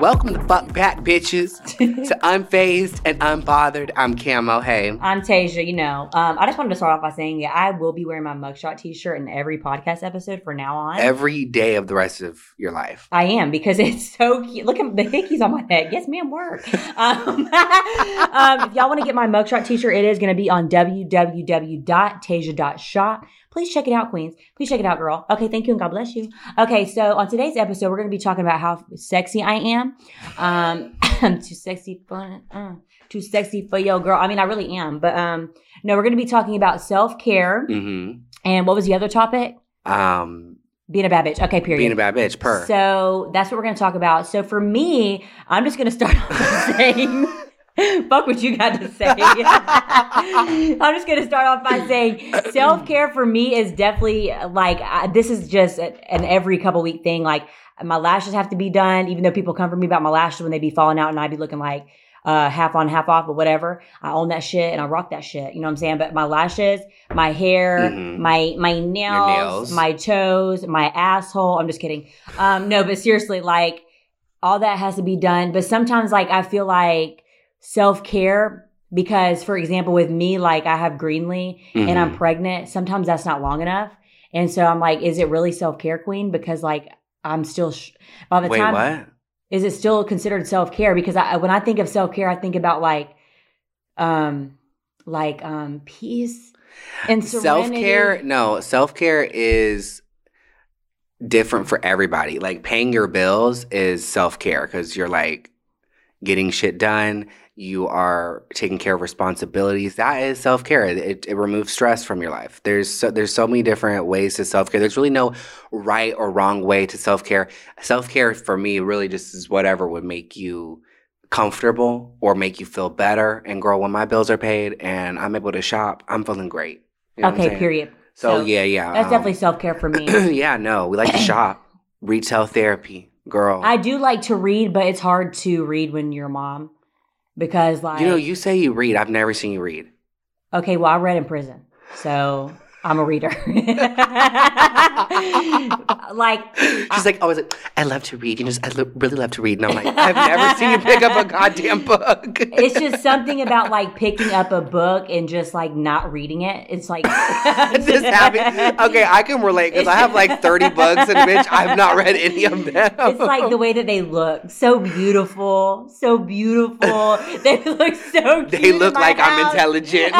Welcome to Fuck Back Bitches to Unfazed and Unbothered. I'm Camo. Hey. I'm Tasia, you know. Um, I just wanted to start off by saying yeah, I will be wearing my mugshot t shirt in every podcast episode for now on. Every day of the rest of your life. I am because it's so cute. Look at the hickeys on my head. Yes, ma'am, work. Um, um, if y'all want to get my mugshot t shirt, it is going to be on www.tasia.shop. Please check it out, Queens. Please check it out, girl. Okay, thank you and God bless you. Okay, so on today's episode, we're going to be talking about how sexy I am. Um, I'm too sexy for uh, too sexy for yo, girl. I mean, I really am. But um, no, we're going to be talking about self care. Mm-hmm. And what was the other topic? Um, Being a bad bitch. Okay, period. being a bad bitch, per. So that's what we're going to talk about. So for me, I'm just going to start off saying, fuck what you got to say. I'm just going to start off by saying self care for me is definitely like, I, this is just an every couple week thing. Like my lashes have to be done, even though people come for me about my lashes when they be falling out and I'd be looking like, uh, half on, half off, but whatever. I own that shit and I rock that shit. You know what I'm saying? But my lashes, my hair, Mhm. my my nails, nails. my toes, my asshole. I'm just kidding. Um, no, but seriously, like all that has to be done. But sometimes, like I feel like self care because, for example, with me, like I have Greenlee and I'm Mhm. pregnant. Sometimes that's not long enough, and so I'm like, is it really self care, Queen? Because like I'm still sh- by the Wait, time what? is it still considered self care? Because I, when I think of self care, I think about like, um, like um, peace and self-care No, self care is different for everybody. Like paying your bills is self care because you're like getting shit done. You are taking care of responsibilities. That is self care. It, it removes stress from your life. There's so, there's so many different ways to self care. There's really no right or wrong way to self care. Self care for me really just is whatever would make you comfortable or make you feel better. And girl, when my bills are paid and I'm able to shop, I'm feeling great. You know Okay, period. So, So, yeah, yeah. That's um, definitely self care for me. yeah, no, we like to shop, retail therapy, girl. I do like to read, but it's hard to read when you're a mom because, like, you know, you say you read. I've never seen you read. okay, well, I read in prison, so I'm a reader. like, She's like, always like, I love to read. You know, just, I lo- really love to read. And I'm like, I've never seen you pick up a goddamn book. it's just something about like picking up a book and just like not reading it. It's like just having, okay, I can relate because I have like 30 books and bitch, I've not read any of them. It's like the way that they look, so beautiful, so beautiful. They look so. They look like I'm intelligent.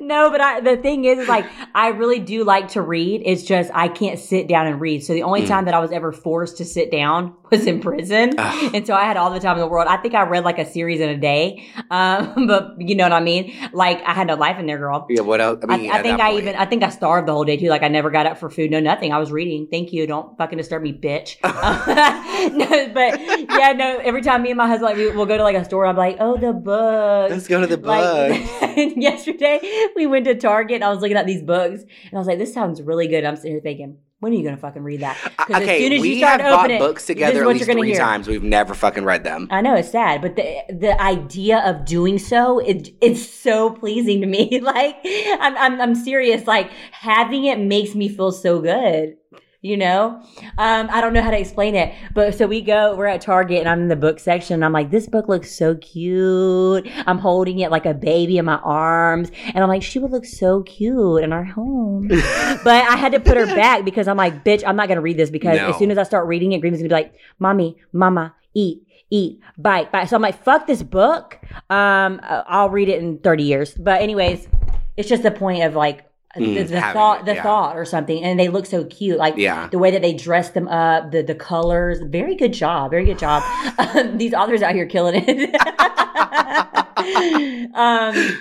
no, but I, the thing is, is, like, I really do like to read. It's just I can't sit down and read. So the only Mm. time that I was ever forced to sit down was in prison, Ugh. and so I had all the time in the world. I think I read like a series in a day, um, but you know what I mean. Like I had no life in there, girl. yeah, what else? I, mean, I at think I point. even I think I starved the whole day too. Like I never got up for food, no nothing. I was reading. Thank you. Don't fucking disturb me, bitch. no, but yeah, no. Every time me and my husband like we, we'll go to like a store, I'm like, oh, the books. Let's go to the Like, book. yesterday we went to Target and I was looking at these books and I was like, this sounds really good. I'm sitting here thinking, When are you gonna fucking read that? 'Cause as Okay, soon as we you start have to bought books together at least three hear. times. We've never fucking read them. I know it's sad, but the the idea of doing so it, it's so pleasing to me. Like I'm, I'm I'm serious. Like having it makes me feel so good. You know, um, I don't know how to explain it, but so we go. We're at Target, and I'm in the book section. And I'm like, this book looks so cute. I'm holding it like a baby in my arms, and I'm like, she would look so cute in our home. but I had to put her back because I'm like, bitch, I'm not gonna read this because No. as soon as I start reading it, Green's gonna be like, mommy, mama, eat, eat, bite, bite. So I'm like, fuck this book. Um, I'll read it in 30 years. But anyways, it's just the point of like the, the thought, it, the yeah. thought or something, and they look so cute. Like Yeah. the way that they dress them up, the the colors. Very good job. Very good job. Um, these authors out here killing it. um,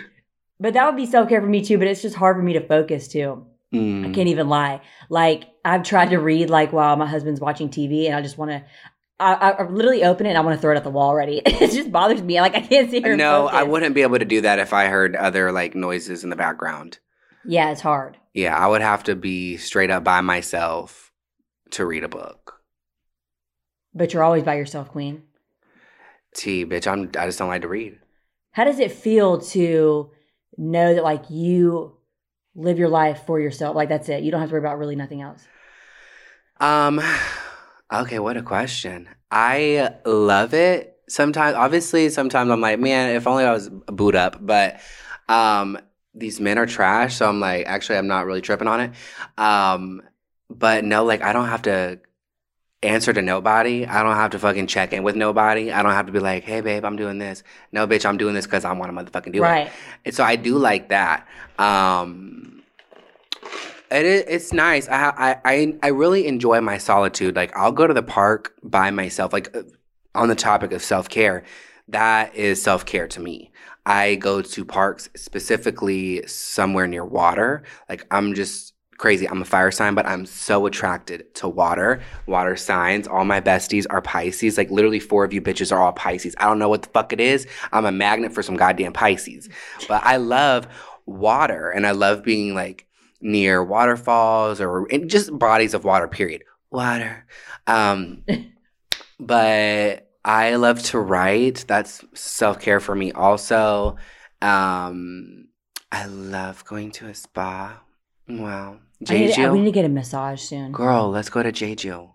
but that would be self care for me too. But it's just hard for me to focus too. I Mm. can't even lie. Like I've tried to read like while my husband's watching TV, and I just want to. I, I I literally open it and I want to throw it at the wall already. it just bothers me. Like I can't see her. No, I wouldn't be able to do that if I heard other like noises in the background. Yeah, it's hard. Yeah, I would have to be straight up by myself to read a book. But you're always by yourself, Queen. T, bitch, I'm I just don't like to read. How does it feel to know that like you live your life for yourself? Like that's it. You don't have to worry about really nothing else. Um, okay, what a question. I love it. Sometimes, obviously, sometimes I'm like, man, if only I was boot up. But um, these men are trash, so I'm like, actually, I'm not really tripping on it. Um, but no, like, I don't have to answer to nobody. I don't have to fucking check in with nobody. I don't have to be like, hey, babe, I'm doing this. No, bitch, I'm doing this because I want to motherfucking do it. right. And so I do like that. Um, it is, it's nice. I, I I I really enjoy my solitude. Like I'll go to the park by myself. Like uh, on the topic of self care, that is self care to me. I go to parks specifically somewhere near water. Like I'm just crazy. I'm a fire sign, but I'm so attracted to water. Water signs. All my besties are Pisces. Like literally four of you bitches are all Pisces. I don't know what the fuck it is. I'm a magnet for some goddamn Pisces. But I love water and I love being like near waterfalls or just bodies of water, period. Water. Um, but I love to write. That's self care for me also. Um, I love going to a spa. Wow. I I, we need to get a massage soon. Girl, let's go to Jeju.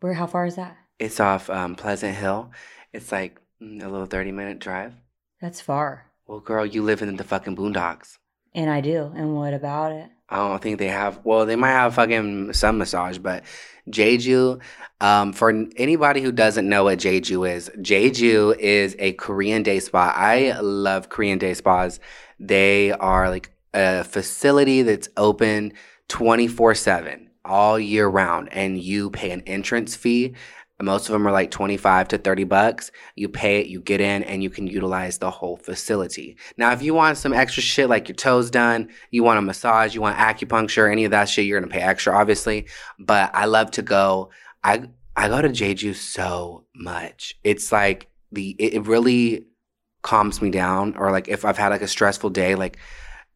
Where? How far is that? It's off um, Pleasant Hill. It's like mm, a little 30 minute drive. That's far. Well, girl, you live in the fucking boondocks. And I do. And what about it? I don't think they have. Well, they might have fucking some massage, but Jeju. Um, for anybody who doesn't know what Jeju is, Jeju is a Korean day spa. I love Korean day spas. They are like a facility that's open twenty four seven all year round, and you pay an entrance fee. Most of them are like 25 to 30 bucks. You pay it, you get in, and you can utilize the whole facility. Now, if you want some extra shit like your toes done, you want a massage, you want acupuncture, any of that shit, you're gonna pay extra, obviously. But I love to go. I I go to Jeju so much. It's like the it, really calms me down. Or like if I've had like a stressful day, like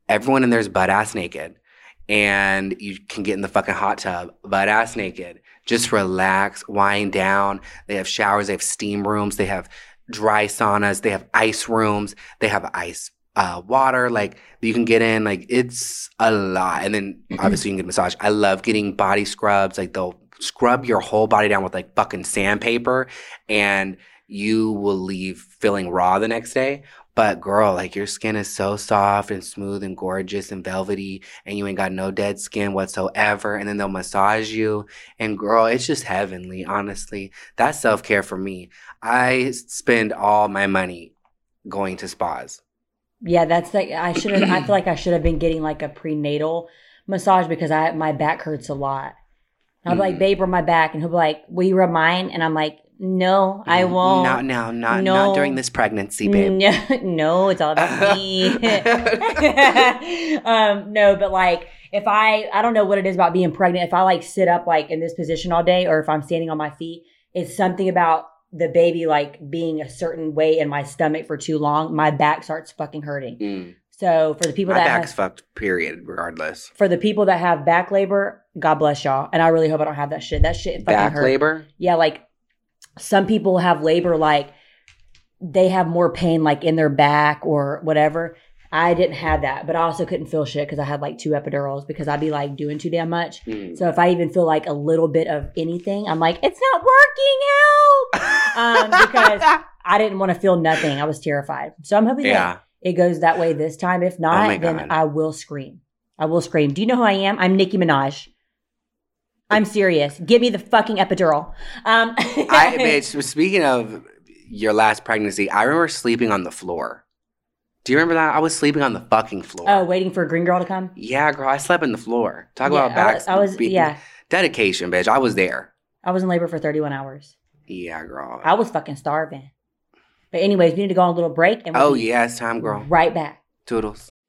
everyone in there's butt ass naked. And you can get in the fucking hot tub, butt ass naked. Just relax, wind down. They have showers, they have steam rooms, they have dry saunas, they have ice rooms, they have ice uh, water, like you can get in, like it's a lot. And then obviously you can get a massage. I love getting body scrubs, like they'll scrub your whole body down with like fucking sandpaper and you will leave feeling raw the next day. But girl, like your skin is so soft and smooth and gorgeous and velvety, and you ain't got no dead skin whatsoever. And then they'll massage you. And girl, it's just heavenly, honestly. That's self care for me. I spend all my money going to spas. Yeah, that's like I should have. I feel like I should have been getting like a prenatal massage because I my back hurts a lot. I'll be like, Mm. babe, rub my back, and he'll be like, will you rub mine? And I'm like, no, I won't. Not now, not No. not during this pregnancy, babe. No, no, it's all about me. um, no, but like if I I don't know what it is about being pregnant. If I like sit up like in this position all day, or if I'm standing on my feet, it's something about the baby like being a certain way in my stomach for too long. My back starts fucking hurting. Mm. So for the people My that back's have, fucked. Period. Regardless. for the people that have back labor, God bless y'all. And I really hope I don't have that shit. That shit fucking Back hurt. labor. Yeah, like some people have labor like they have more pain like in their back or whatever. I didn't have that, but I also couldn't feel shit because I had like two epidurals because I'd be like doing too damn much. Mm. So if I even feel like a little bit of anything, I'm like, it's not working. Help! Um, because I didn't want to feel nothing. I was terrified. So I'm hoping that yeah. it goes that way this time. If not, my then I will scream. I will scream. Do you know who I am? I'm Nicki Minaj. I'm serious. Give me the fucking epidural. Um, I bitch. Speaking of your last pregnancy, I remember sleeping on the floor. Do you remember that? I was sleeping on the fucking floor. Oh, waiting for a green girl to come. Yeah, girl, I slept in the floor. Talk Yeah, about I back. was, I was yeah. Dedication, bitch. I was there. I was in labor for 31 hours. Yeah, girl. I was fucking starving. But anyways, we need to go on a little break and we'll oh yeah, it's time, girl. right back. Toodles.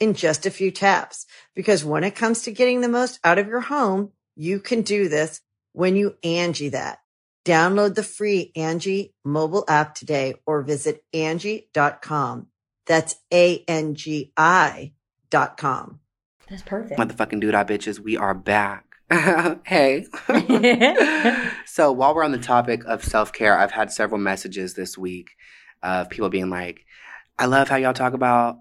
in just a few taps. Because when it comes to getting the most out of your home, you can do this when you Angi that. Download the free Angi mobile app today or visit Angi.com. That's A-N-G-I dot com. That's perfect. Motherfucking dude, I bitches. We are back. hey. so while we're on the topic of self care, I've had several messages this week of people being like, "I love how y'all talk about."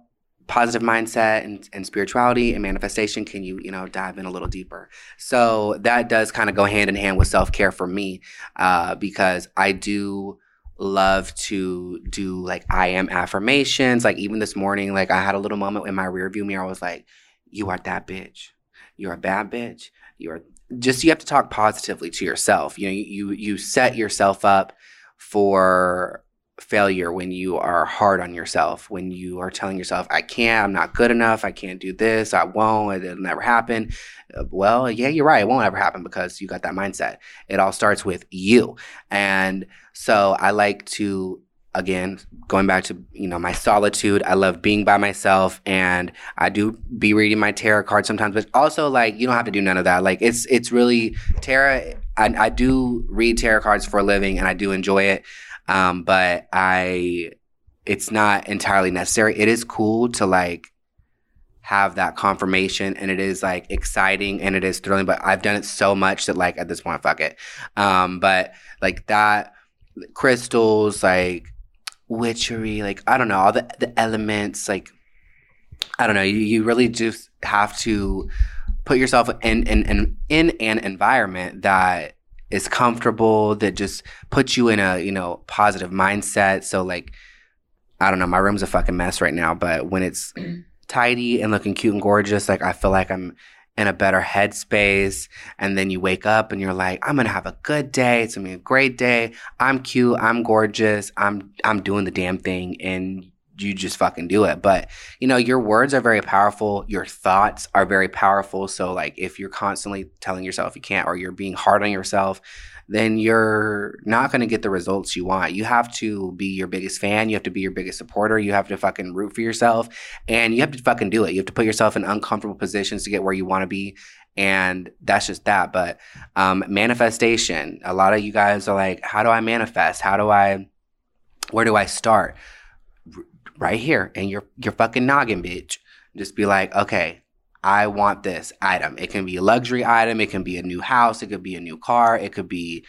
Positive mindset and, and spirituality and manifestation can you you know dive in a little deeper? So that does kind of go hand in hand with self-care for me uh, because i do love to do like i am affirmations. Like even this morning like i had a little moment in my rear view mirror i was like you are that bitch. You're a bad bitch. You're just you have to talk positively to yourself. You know you you set yourself up for failure when you are hard on yourself, when you are telling yourself, I can't, I'm not good enough, I can't do this, I won't, it'll never happen. Uh, Well, yeah, you're right. It won't ever happen because you got that mindset. It all starts with you. And so I like to, again, going back to, you know, my solitude, I love being by myself and I do be reading my tarot cards sometimes, but also like, you don't have to do none of that. Like it's, it's really tarot. I, I do read tarot cards for a living and I do enjoy it. Um, but I, it's not entirely necessary. It is cool to like have that confirmation and it is like exciting and it is thrilling, but I've done it so much that like at this point, fuck it. Um, but like that crystals, like witchery, like I don't know, all the, the elements, like I don't know, you, you really just have to put yourself in, in, in, in an environment that is comfortable, that just puts you in a, you know, positive mindset. So like, I don't know, my room's a fucking mess right now, but when it's tidy and looking cute and gorgeous, like I feel like I'm in a better headspace. And then you wake up and you're like, I'm gonna have a good day. It's gonna be a great day. I'm cute. I'm gorgeous. I'm I'm doing the damn thing, and you just fucking do it. But you know, your words are very powerful. Your thoughts are very powerful. So like, if you're constantly telling yourself you can't, or you're being hard on yourself, then you're not going to get the results you want. You have to be your biggest fan. You have to be your biggest supporter. You have to fucking root for yourself and you have to fucking do it. You have to put yourself in uncomfortable positions to get where you want to be. And that's just that. But um, manifestation, a lot of you guys are like, how do I manifest? How do I, where do I start? Right here in your, your fucking noggin, bitch. Just be like, okay, I want this item. It can be a luxury item. It can be a new house. It could be a new car. It could be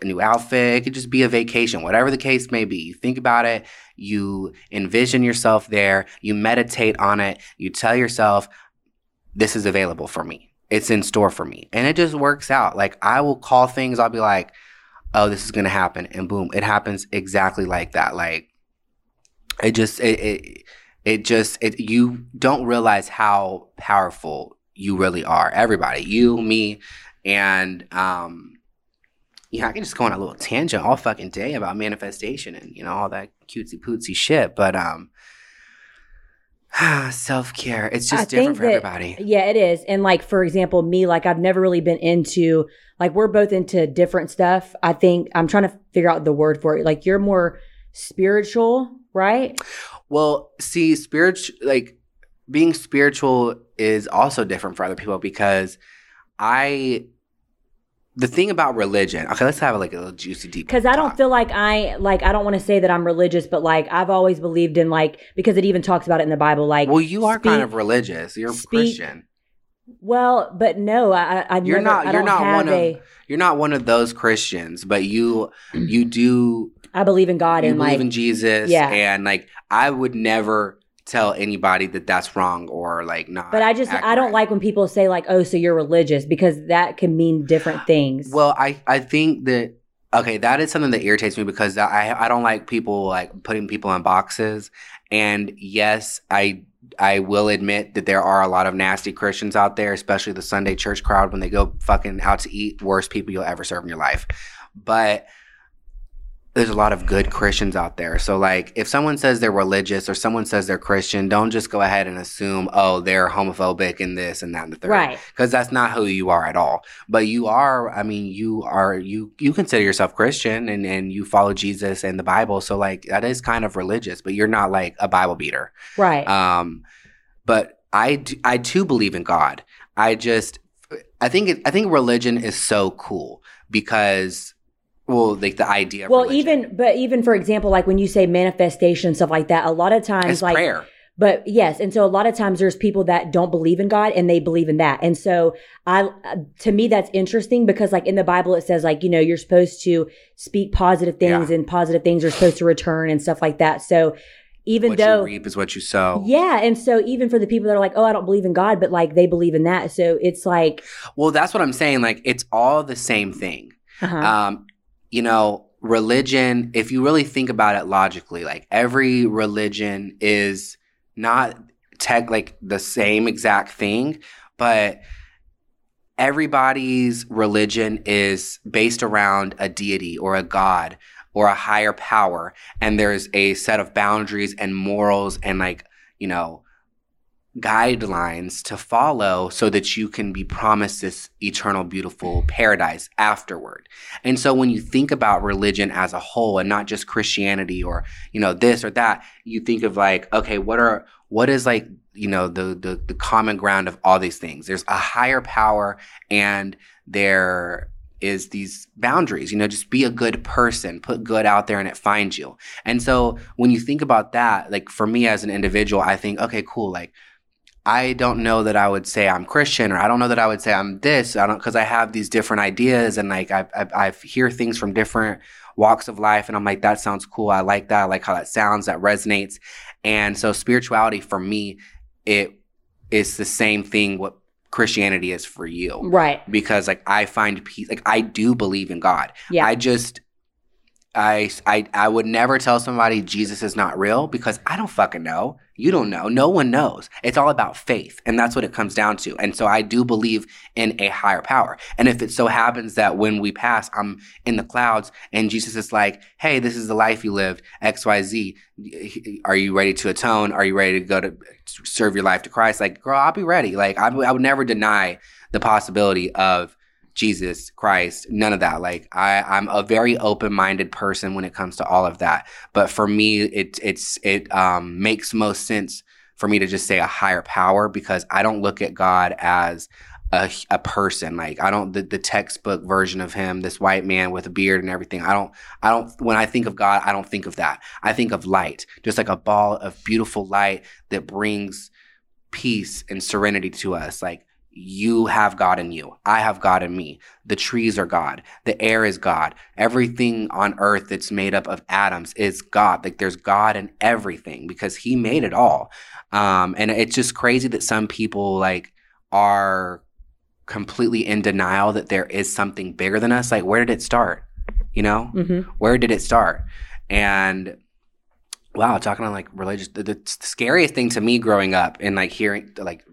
a new outfit. It could just be a vacation, whatever the case may be. You think about it. You envision yourself there. You meditate on it. You tell yourself, this is available for me. it's in store for me. And it just works out. Like I will call things, I'll be like, oh, this is gonna happen. And boom, it happens exactly like that. Like it just it it, it just it you don't realize how powerful you really are. Everybody. You, me, and um yeah, I can just go on a little tangent all fucking day about manifestation and you know all that cutesy pootsy shit. But um self care. It's just I different for that- everybody. Yeah, it is. And like for example, me, like I've never really been into like we're both into different stuff. I think I'm trying to figure out the word for it. Like you're more spiritual, right? Well, see, spiritual like being spiritual is also different for other people because I the thing about religion. Okay, let's have like a little juicy deep. Because I don't feel like I like I don't want to say that I'm religious, but like I've always believed in like because it even talks about it in the Bible. Like Well, you are kind of religious. You're speak- Christian. well, but no, I, I You're never, not- I you're not one of- a, You're not one of those Christians, but you you do I believe in God you and believe like in Jesus. Yeah. and like I would never tell anybody that that's wrong or like not. But I just I don't like when people say like, "Oh, so you're religious," because that can mean different things. Well, I I think that okay, that is something that irritates me because I I don't like people like putting people in boxes. And yes, I I will admit that there are a lot of nasty Christians out there, especially the Sunday church crowd when they go fucking out to eat, worst people you'll ever serve in your life. But there's a lot of good Christians out there. So like if someone says they're religious or someone says they're Christian, don't just go ahead and assume, oh, they're homophobic and this and that and the third right. because that's not who you are at all. But you are, I mean, you are you you consider yourself Christian and and you follow Jesus and the Bible, so like that is kind of religious, but you're not like a Bible beater. Right. Um, but I do, I too believe in God. I just I think it, I think religion is so cool because well, like the idea. Of well, even but even for example, like when you say manifestation stuff like that, a lot of times it's like prayer. But yes, and so a lot of times there's people that don't believe in God and they believe in that. And so I to me that's interesting because like in the Bible it says like, you know, you're supposed to speak positive things and positive things are supposed to return and stuff like that. So even What though you reap is what you sow. yeah, and so even for the people that are like, "Oh, I don't believe in God," but like they believe in that. So it's like Well, that's what I'm saying. Like it's all the same thing. uh-huh. um, you know, religion, if you really think about it logically, like every religion is not tech like the same exact thing, but everybody's religion is based around a deity or a god or a higher power and there's a set of boundaries and morals and like you know guidelines to follow so that you can be promised this eternal beautiful paradise afterward. And so when you think about religion as a whole and not just christianity or you know this or that you think of like okay what are what is like you know the the, the common ground of all these things? There's a higher power and there is these boundaries you know just be a good person put good out there and it finds you. And so when you think about that like for me as an individual i think okay cool like I don't know that I would say I'm Christian, or I don't know that I would say I'm this. I don't because I have these different ideas, and like I, I I hear things from different walks of life, and I'm like, that sounds cool. I like that. I like how that sounds. That resonates. And so spirituality for me, it is the same thing what Christianity is for you, right. because like I find peace. Like I do believe in God. Yeah. I just. I, I I would never tell somebody Jesus is not real because I don't fucking know. You don't know. No one knows. It's all about faith, and that's what it comes down to. And so I do believe in a higher power. And if it so happens that when we pass, I'm in the clouds, and Jesus is like, "Hey, this is the life you lived. X, Y, Z. Are you ready to atone? Are you ready to go to serve your life to Christ?" Like, girl, I'll be ready. Like, I, I would never deny the possibility of Jesus Christ, none of that. Like I, I'm a very open-minded person when it comes to all of that. But for me, it it's it um, makes most sense for me to just say a higher power because I don't look at God as a, a person. Like I don't the, the textbook version of him, this white man with a beard and everything. I don't I don't when I think of God, I don't think of that. I think of light, just like a ball of beautiful light that brings peace and serenity to us. Like you have God in you. I have God in me. The trees are God. The air is God. Everything on earth that's made up of atoms is God. Like there's God in everything because he made it all. Um, and it's just crazy that some people like are completely in denial that there is something bigger than us. Like, where did it start? You know, hmm where did it start? And wow, talking on like religious, the, the scariest thing to me growing up and like hearing, like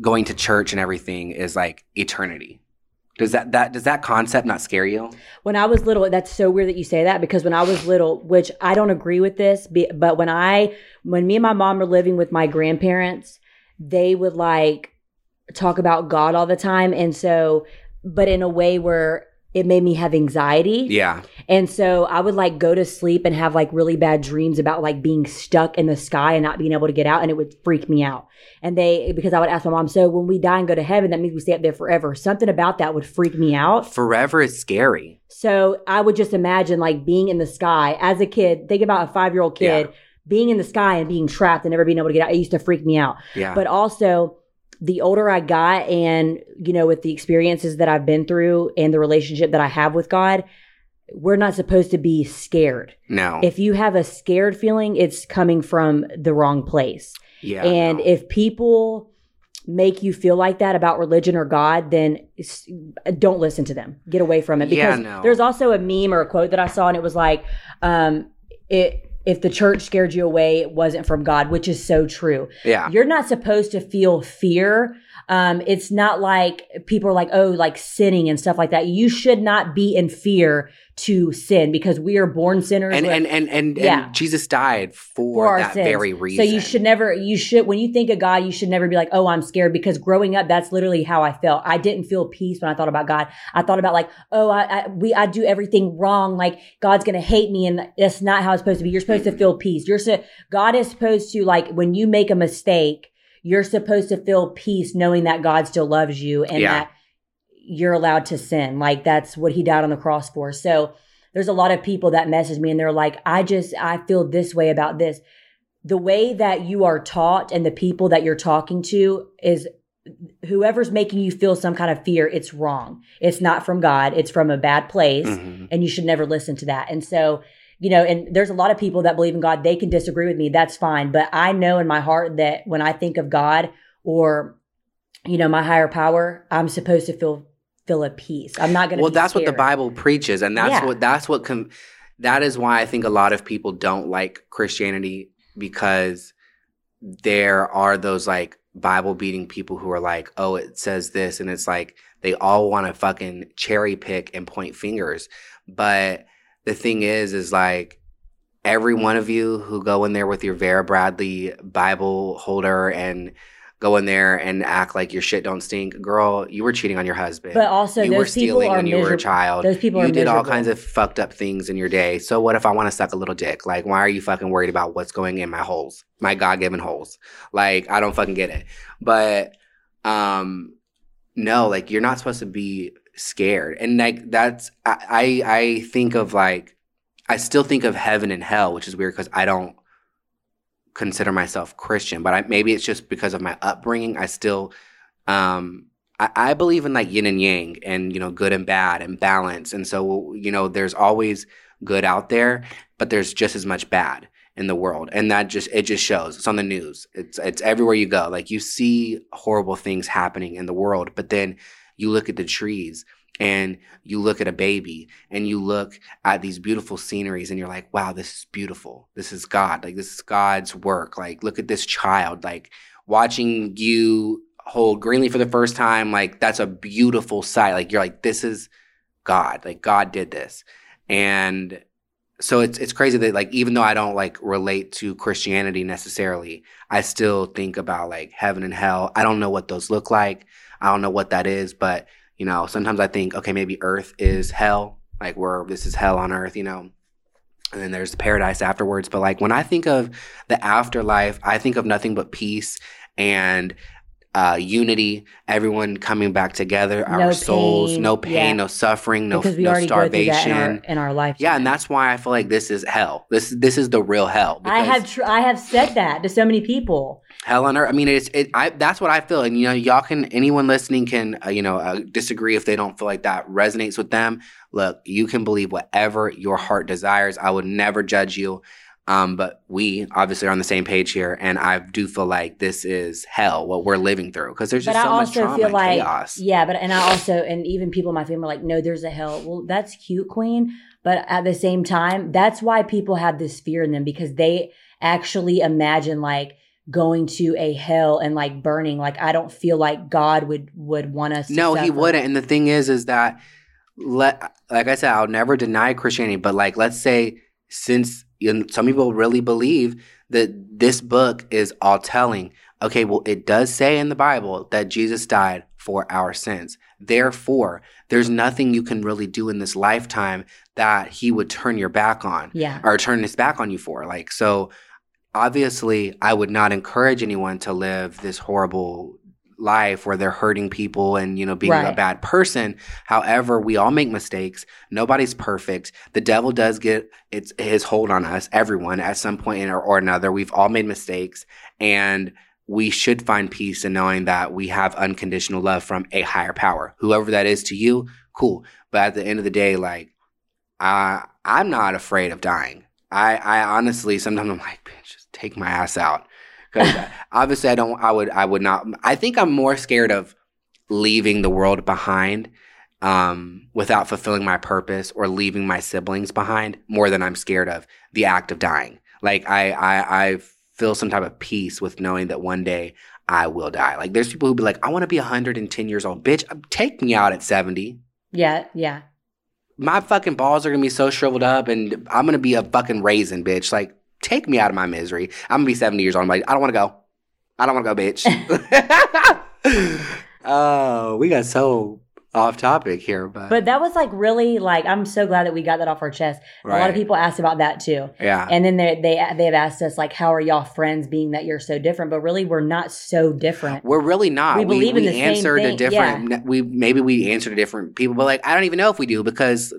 going to church and everything is like eternity. Does that that does that concept not scare you? When I was little, that's so weird that you say that because when I was little, which I don't agree with this, but when I, when me and my mom were living with my grandparents, they would like talk about God all the time. And so, but in a way where it made me have anxiety. Yeah, And so I would like go to sleep and have like really bad dreams about like being stuck in the sky and not being able to get out. And it would freak me out. And they, because I would ask my mom, so when we die and go to heaven, that means we stay up there forever. Something about that would freak me out. forever is scary. So I would just imagine like being in the sky as a kid. Think about a five year old kid Yeah. being in the sky and being trapped and never being able to get out. It used to freak me out. Yeah, But also, the older I got, and you know, with the experiences that I've been through and the relationship that I have with God, we're not supposed to be scared. no, If you have a scared feeling, it's coming from the wrong place. yeah, and no. if people make you feel like that about religion or God, then don't listen to them. Get away from it. Yeah, Because no. there's also a meme or a quote that I saw, and it was like, um, it, if the church scared you away, it wasn't from God, which is so true. yeah, You're not supposed to feel fear. Um, it's not like people are like, oh, like sinning and stuff like that. You should not be in fear to sin because we are born sinners. and and and and, Yeah. and Jesus died for, for our that sins. very reason. So you should never, you should, when you think of God, you should never be like, oh, I'm scared because growing up, that's literally how I felt. I didn't feel peace when I thought about God. I thought about like, oh, I, I we, I do everything wrong. Like God's going to hate me. And that's not how it's supposed to be. You're supposed to feel peace. You're so, God is supposed to like, when you make a mistake, you're supposed to feel peace knowing that God still loves you and Yeah. that you're allowed to sin. Like that's what he died on the cross for. So there's a lot of people that message me and they're like, I just, I feel this way about this. The way that you are taught and the people that you're talking to is whoever's making you feel some kind of fear, it's wrong. It's not from God. It's from a bad place Mhm. and you should never listen to that. And so, you know, and there's a lot of people that believe in God. They can disagree with me. That's fine. But I know in my heart that when I think of God or, you know, my higher power, I'm supposed to feel feel at peace. I'm not going to. Well, that's what the Bible preaches, and that's Yeah. what that's what com- that is why I think a lot of people don't like Christianity because there are those like Bible beating people who are like, oh, it says this, and it's like they all want to fucking cherry pick and point fingers. But the thing is, is like every one of you who go in there with your Vera Bradley Bible holder and go in there and act like your shit don't stink, girl, you were cheating on your husband. But also, you those were people stealing are when you were a miserable. child. Those people you did all kinds of fucked up things in your day. So what if I want to suck a little dick? Like, why are you fucking worried about what's going in my holes, my God given holes? Like, I don't fucking get it. But um, no, like you're not supposed to be scared, and like that's I I, I think of like I still think of heaven and hell, which is weird because I don't consider myself Christian, but I, maybe it's just because of my upbringing. I still, um, I, I believe in like yin and yang, and you know, good and bad, and balance. And so, you know, there's always good out there, but there's just as much bad in the world, and that just it just shows. It's on the news. It's it's everywhere you go. Like you see horrible things happening in the world, but then you look at the trees and you look at a baby and you look at these beautiful sceneries and you're like, wow, this is beautiful. This is God. Like, this is God's work. Like, look at this child. Like, watching you hold Greenlee for the first time, like, that's a beautiful sight. Like, you're like, this is God. Like, God did this. And so it's it's crazy that like even though I don't like relate to Christianity necessarily, I still think about like heaven and hell. I don't know what those look like. I don't know what that is, but you know, sometimes I think, okay, maybe earth is hell, like where this is hell on earth, you know, and then there's paradise afterwards. But like when I think of the afterlife, I think of nothing but peace and uh, unity, everyone coming back together, our No souls, pain, no pain, yeah. no suffering, no, no that in our, starvation. in our life. Yeah, and that's why I feel like this is hell. This this is the real hell. I have tr- I have said that to so many people. hell on earth. I mean, it's it. I that's what I feel, and you know, y'all can anyone listening can uh, you know uh, disagree if they don't feel like that resonates with them. Look, you can believe whatever your heart desires. I would never judge you, Um, but we obviously are on the same page here, and I do feel like this is hell what we're living through because there's just but so I much also trauma feel and like chaos. yeah, but and I also and even people in my family are like, no, there's a hell. Well, that's cute, Queen. But at the same time, that's why people have this fear in them because they actually imagine like going to a hell and like burning. Like I don't feel like God would would want us. to No, he wouldn't. And the thing is, is that let like I said, I'll never deny Christianity, but like let's say since know, some people really believe that this book is all telling. Okay, well, it does say in the Bible that Jesus died for our sins. Therefore, there's nothing you can really do in this lifetime that he would turn your back on Yeah. or turn his back on you for. Like, so obviously, I would not encourage anyone to live this horrible life where they're hurting people and, you know, being a bad person. However, we all make mistakes. Nobody's perfect. The devil does get its his hold on us, everyone, at some point or, or another. We've all made mistakes. And we should find peace in knowing that we have unconditional love from a higher power. Whoever that is to you, cool. But at the end of the day, like, I I'm not afraid of dying. I I honestly sometimes I'm like, bitch, just take my ass out. Because obviously I don't. I would I would not. I think I'm more scared of leaving the world behind um, without fulfilling my purpose or leaving my siblings behind more than I'm scared of the act of dying. Like I I I feel some type of peace with knowing that one day I will die. Like there's people who be like, I want to be 110 years old. Bitch, take me out at 70 Yeah. Yeah. my fucking balls are gonna be so shriveled up and I'm gonna be a fucking raisin, bitch. Like, take me out of my misery. I'm gonna be 70 years old. I'm like, I don't wanna go. I don't wanna go, bitch. oh, we got so off topic here, but, But that was like really like I'm so glad that we got that off our chest. A lot of people asked about that too. yeah. And then they they they have asked us like, how are y'all friends? Being that you're so different, but really we're not so different. We're really not. We believe in the same answered a thing, different. We maybe we answered to different people, but like I don't even know if we do because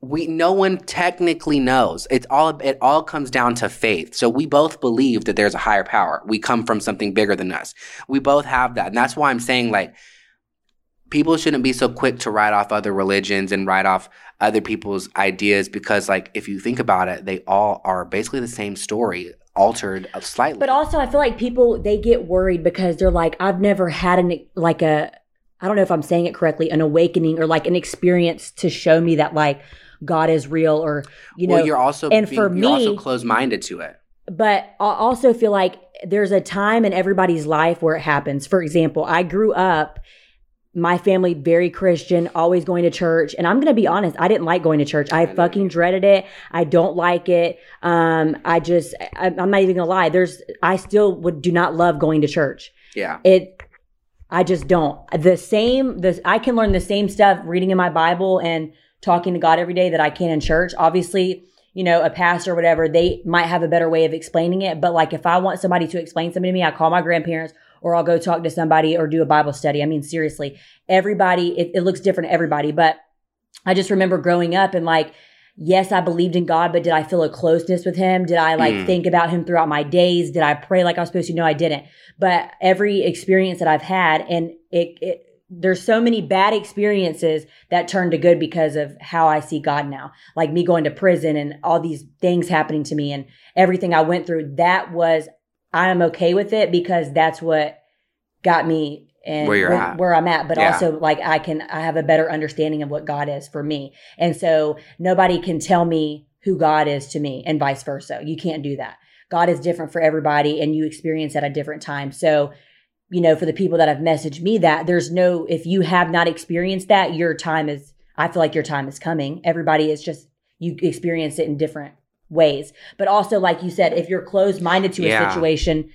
we no one technically knows. It's all it all comes down to faith. So we both believe that there's a higher power. We come from something bigger than us. We both have that, and that's why I'm saying like people shouldn't be so quick to write off other religions and write off other people's ideas because like if you think about it, they all are basically the same story, altered uh, slightly. But also, I feel like people they get worried because they're like, I've never had an like a, I don't know if I'm saying it correctly, an awakening or like an experience to show me that like God is real or you know. well, you're also and being, for you're also me- closed minded to it. but I also feel like there's a time in everybody's life where it happens. For example, I grew up, my family very Christian, always going to church, and I'm going to be honest, I didn't like going to church. I fucking dreaded it. I don't like it. Um, I just, I, I'm not even gonna lie. There's, I still would do not love going to church. Yeah. It, I just don't. The same, the I can learn the same stuff reading in my Bible and talking to God every day that I can in church. Obviously, you know, a pastor or whatever, they might have a better way of explaining it. But like if I want somebody to explain something to me, I call my grandparents or I'll go talk to somebody or do a Bible study. I mean, seriously, everybody, it, it looks different to everybody. But I just remember growing up and like, yes, I believed in God, but did I feel a closeness with him? Did I like Mm. think about him throughout my days? Did I pray like I was supposed to? No, I didn't. But every experience that I've had and it, it there's so many bad experiences that turned to good because of how I see God now. Like me going to prison and all these things happening to me and everything I went through. That was, I am okay with it because that's what got me and Where where, where I'm at. But Yeah. also like I can, I have a better understanding of what God is for me. And so nobody can tell me who God is to me and vice versa. You can't do that. God is different for everybody and you experience at a different time. So, you know, for the people that have messaged me that there's no, if you have not experienced that, your time is, I feel like your time is coming. Everybody is just, you experience it in different ways. But also, like you said, if you're closed minded to Yeah. a situation,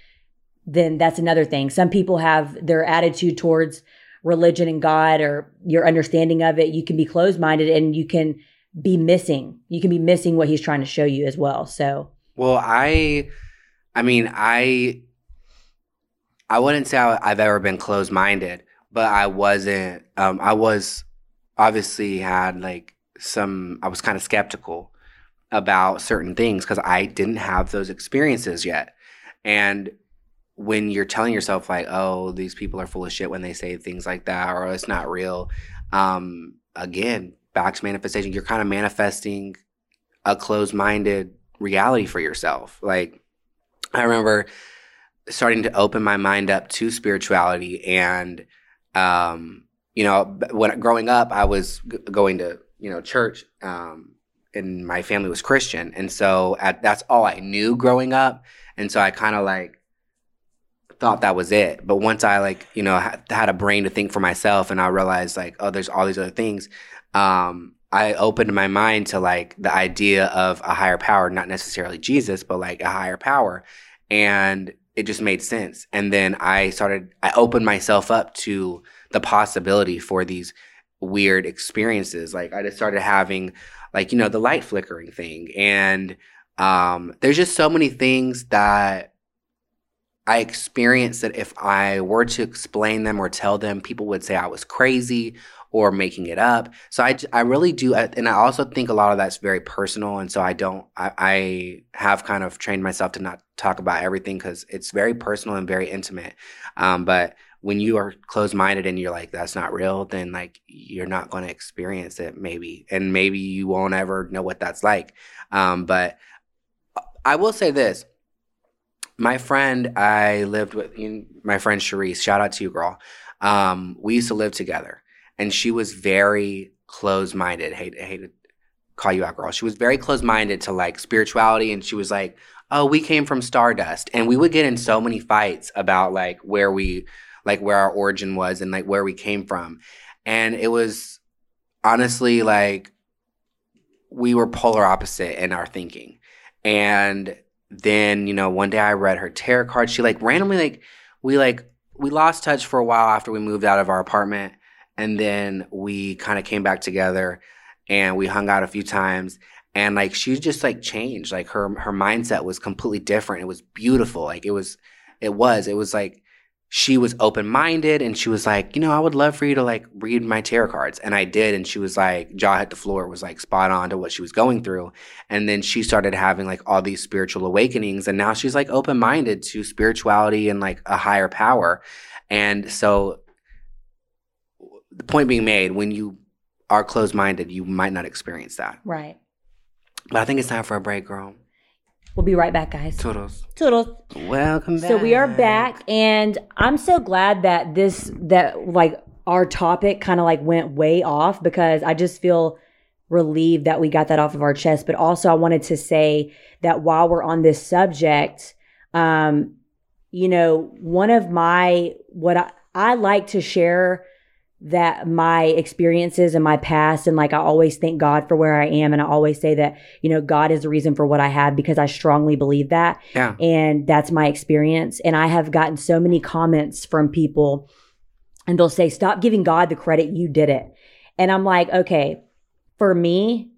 then that's another thing. Some people have their attitude towards religion and God or your understanding of it. You can be closed minded and you can be missing. You can be missing what he's trying to show you as well. So, Well, I, I mean, I, I wouldn't say I- I've ever been closed minded, but I wasn't. Um, I was obviously had like some. I was kind of skeptical about certain things because I didn't have those experiences yet, and when you're telling yourself like, "Oh, these people are full of shit" when they say things like that, or "It's not real," um, again, back to manifestation. You're kind of manifesting a closed-minded reality for yourself. Like, I remember starting to open my mind up to spirituality and, um, you know, when growing up, I was g- going to, you know, church, um, and my family was Christian. And so at, that's all I knew growing up. And so I kind of like thought that was it. But once I like, you know, had, had a brain to think for myself and I realized like, oh, there's all these other things. Um, I opened my mind to like the idea of a higher power, not necessarily Jesus, but like a higher power. And it just made sense. And then I started, I opened myself up to the possibility for these weird experiences. Like I just started having like, you know, the light flickering thing. And um, there's just so many things that I experienced that if I were to explain them or tell them, people would say I was crazy or making it up. So I, I really do. And I also think a lot of that's very personal. And so I don't, I, I have kind of trained myself to not talk about everything because it's very personal and very intimate. Um, but when you are closed minded and you're like, that's not real, then like you're not going to experience it maybe. And maybe you won't ever know what that's like. Um, but I will say this my friend I lived with, my friend Cherise, shout out to you, girl. Um, we used to live together and she was very close minded. Hate, hate to call you out, girl. She was very close minded to like spirituality, and she was like, "Oh, we came from Stardust," and we would get in so many fights about like where we, like where our origin was and like where we came from, and it was honestly like we were polar opposite in our thinking, and then you know one day I read her tarot card. She like randomly like we like we lost touch for a while after we moved out of our apartment and then we kind of came back together and we hung out a few times and like she just like changed like her her mindset was completely different. It was beautiful like it was it was it was like she was open minded and she was like you know i would love for you to like read my tarot cards. And i did and she was like jaw hit the floor was like spot on to what she was going through. And then she started having like all these spiritual awakenings and now she's like open minded to spirituality and like a higher power. And so the point being made when you are closed minded, you might not experience that. Right. But I think it's time for a break, girl. We'll be right back, guys. Toodles. Toodles. Welcome back. So we are back, and I'm so glad that this that like our topic kind of like went way off because I just feel relieved that we got that off of our chest. But also, I wanted to say that while we're on this subject, um, you know, one of my what I, I like to share that my experiences and my past and like I always thank God for where I am and I always say that you know God is the reason for what I have because I strongly believe that yeah. and that's my experience and I have gotten so many comments from people and they'll say stop giving God the credit you did it and I'm like okay for me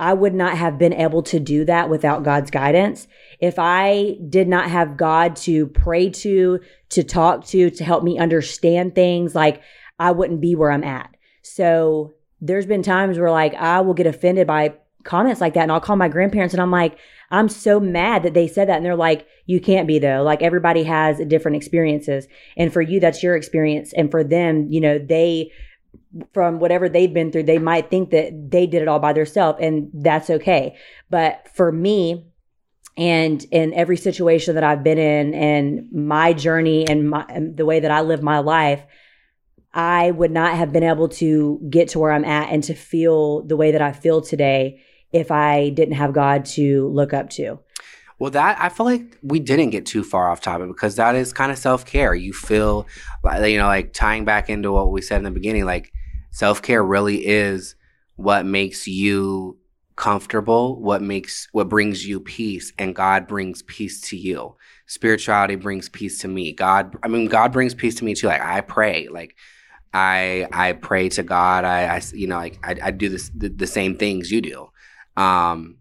I would not have been able to do that without God's guidance. If I did not have God to pray to, to talk to, to help me understand things, like I wouldn't be where I'm at. So there's been times where like I will get offended by comments like that and I'll call my grandparents and I'm like, I'm so mad that they said that. And they're like, you can't be though. Like everybody has different experiences. And for you, that's your experience. And for them, you know, they, from whatever they've been through, they might think that they did it all by themselves and that's okay. But for me, and in every situation that I've been in and my journey and, my, the way that I live my life, I would not have been able to get to where I'm at and to feel the way that I feel today if I didn't have God to look up to. Well, that I feel like we didn't get too far off topic because that is kind of self care. You feel you know, like tying back into what we said in the beginning, like self care really is what makes you comfortable, what makes, what brings you peace, and God brings peace to you. Spirituality brings peace to me. God, I mean, God brings peace to me too. Like I pray, like I I pray to God. I, I you know like I, I do this the, the, same things you do. Um,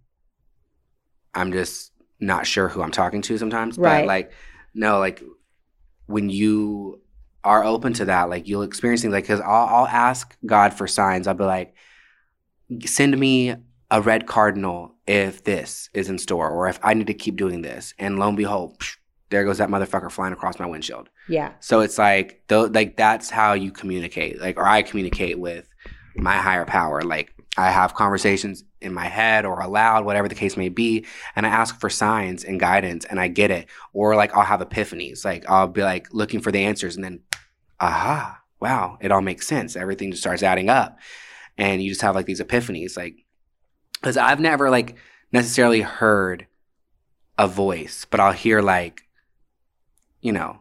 I'm just not sure who I'm talking to sometimes, right. but like no, like when you are open to that, like you'll experience things like because I'll, I'll ask God for signs. I'll be like, send me a red cardinal if this is in store or if I need to keep doing this. And lo and behold, psh, there goes that motherfucker flying across my windshield. Yeah. So it's like, th- like that's how you communicate, like, or I communicate with my higher power. Like, I have conversations in my head or aloud, whatever the case may be, and I ask for signs and guidance and I get it. Or like I'll have epiphanies. Like I'll be like looking for the answers and then, aha, wow, it all makes sense. Everything just starts adding up. And you just have like these epiphanies. Like, because I've never like necessarily heard a voice, but I'll hear like, you know,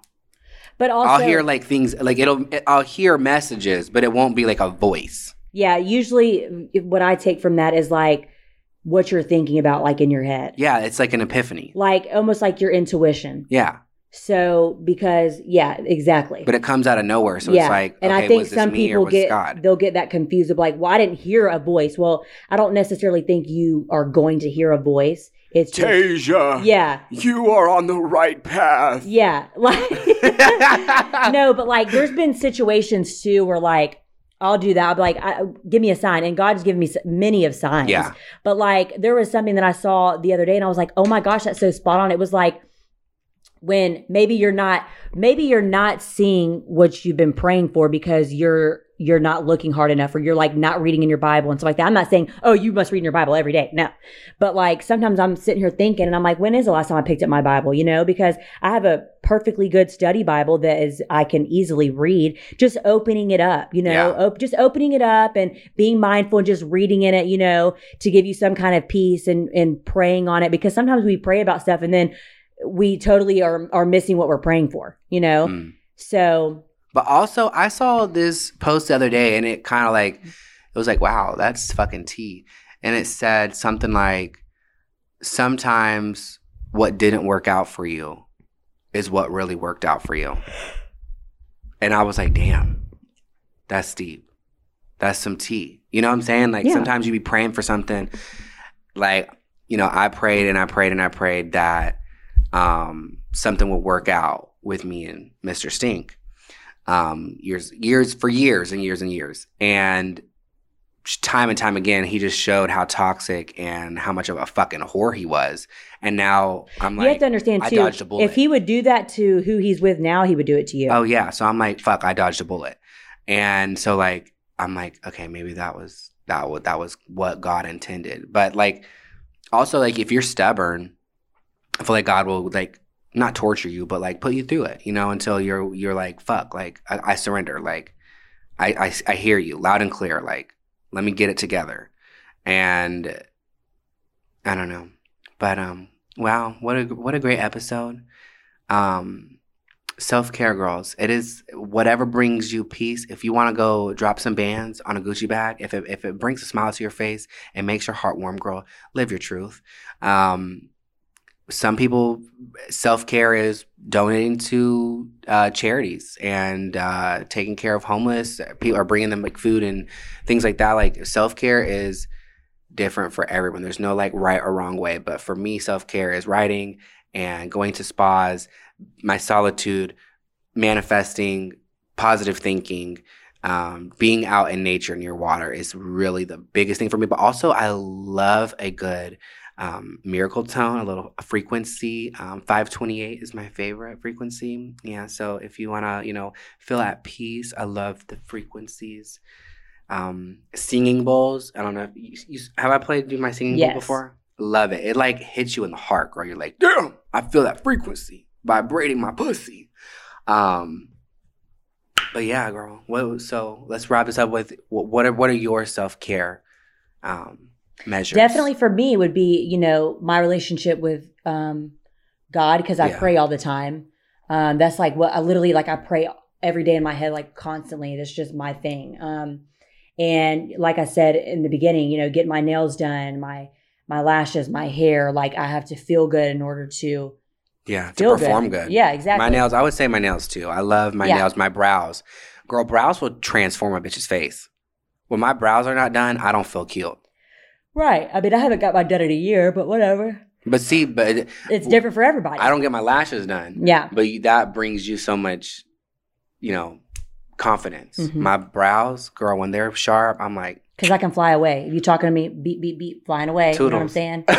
But also, I'll hear like things like it'll, I'll hear messages, but it won't be like a voice. yeah, usually what I take from that is like what you're thinking about, like in your head, Yeah, it's like an epiphany. like almost like your intuition. Yeah. So because yeah, exactly. But it comes out of nowhere. So yeah, it's like, and okay, I think some people get God? they'll get that confused of like, well, I didn't hear a voice. Well, I don't necessarily think you are going to hear a voice. It's just, Tasia, yeah, you are on the right path. yeah, like no, but like there's been situations too where like I'll do that. I'll be like, I, give me a sign, and God's given me many of signs. Yeah. But like there was something that I saw the other day, and I was like, oh my gosh, that's so spot on. It was like when maybe you're not maybe you're not seeing what you've been praying for because you're you're not looking hard enough or you're like not reading in your bible and stuff like that i'm not saying oh you must read in your bible every day no but like sometimes i'm sitting here thinking and i'm like when is the last time i picked up my bible you know because i have a perfectly good study bible that is i can easily read just opening it up you know Yeah. op- just opening it up and being mindful and just reading in it you know to give you some kind of peace and and praying on it because sometimes we pray about stuff and then we totally are are missing what we're praying for, you know? Mm. So But also, I saw this post the other day, and it kind of like it was like, wow, that's fucking tea. And it said something like, sometimes what didn't work out for you is what really worked out for you. And I was like, damn, that's deep. That's some tea. You know what I'm saying? Like Yeah. sometimes you be praying for something. Like, you know, I prayed and I prayed and I prayed that um, something would work out with me and Mr. Stink. Um, years, years for years and years and years. And time and time again, he just showed how toxic and how much of a fucking whore he was. And now I'm like, you have to understand I too. dodged a bullet. If he would do that to who he's with now, he would do it to you. Oh yeah. So I'm like, fuck, I dodged a bullet. And so like I'm like, okay, maybe that was that was that was what God intended. But like also like if you're stubborn, I feel like God will like not torture you, but like put you through it, you know, until you're you're like, fuck, like I, I surrender. Like I, I I hear you loud and clear. Like, let me get it together. And I don't know. But um wow, what a what a great episode. Um self care, girls. It is whatever brings you peace. If you want to go drop some bands on a Gucci bag, if it if it brings a smile to your face and makes your heart warm, girl, live your truth. Um, some people self care is donating to uh, charities and uh, taking care of homeless people, or bringing them like food and things like that. Like self care is different for everyone. There's no like right or wrong way, but for me, self care is writing and going to spas my solitude, manifesting, positive thinking, um, being out in nature near water is really the biggest thing for me. But also, I love a good um, miracle tone, a little frequency. Um, 528 is my favorite frequency. Yeah. So if you want to, you know, feel at peace, I love the frequencies. Um, singing bowls. I don't know. If you, you, have I played do my singing Yes. bowl before? Love it. It like hits you in the heart, girl. You're like, damn, I feel that frequency vibrating my pussy. Um, but yeah, girl. What, so let's wrap this up with what what are what are your self care um, measures? Definitely for me would be, you know, my relationship with um, God because I Yeah. pray all the time. Um, that's like what I literally like. I pray every day in my head, like constantly. That's just my thing. Um, and like I said in the beginning, you know, get my nails done, my my lashes, my hair, like I have to feel good in order to yeah to feel perform good. Yeah, exactly. My nails. I would say my nails too. I love my Yeah. nails. My brows. Girl, brows will transform a bitch's face. When my brows are not done, I don't feel cute. Right. I mean, I haven't got mine done in a year, but whatever. But see, but It's different for everybody. I don't get my lashes done. Yeah. But that brings you so much, you know, confidence. Mhm. My brows, girl, when they're sharp, I'm like, Because I can fly away. If you're talking to me, beep, beep, beep, flying away. You know what I'm saying?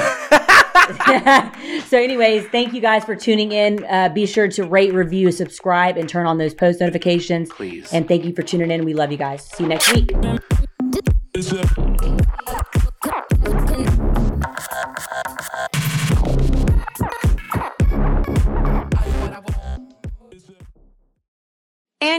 so, anyways, thank you guys for tuning in. Uh, be sure to rate, review, subscribe, and turn on those post notifications. please. And thank you for tuning in. We love you guys. See you next week.